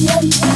¡Gracias!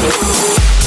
Thank you.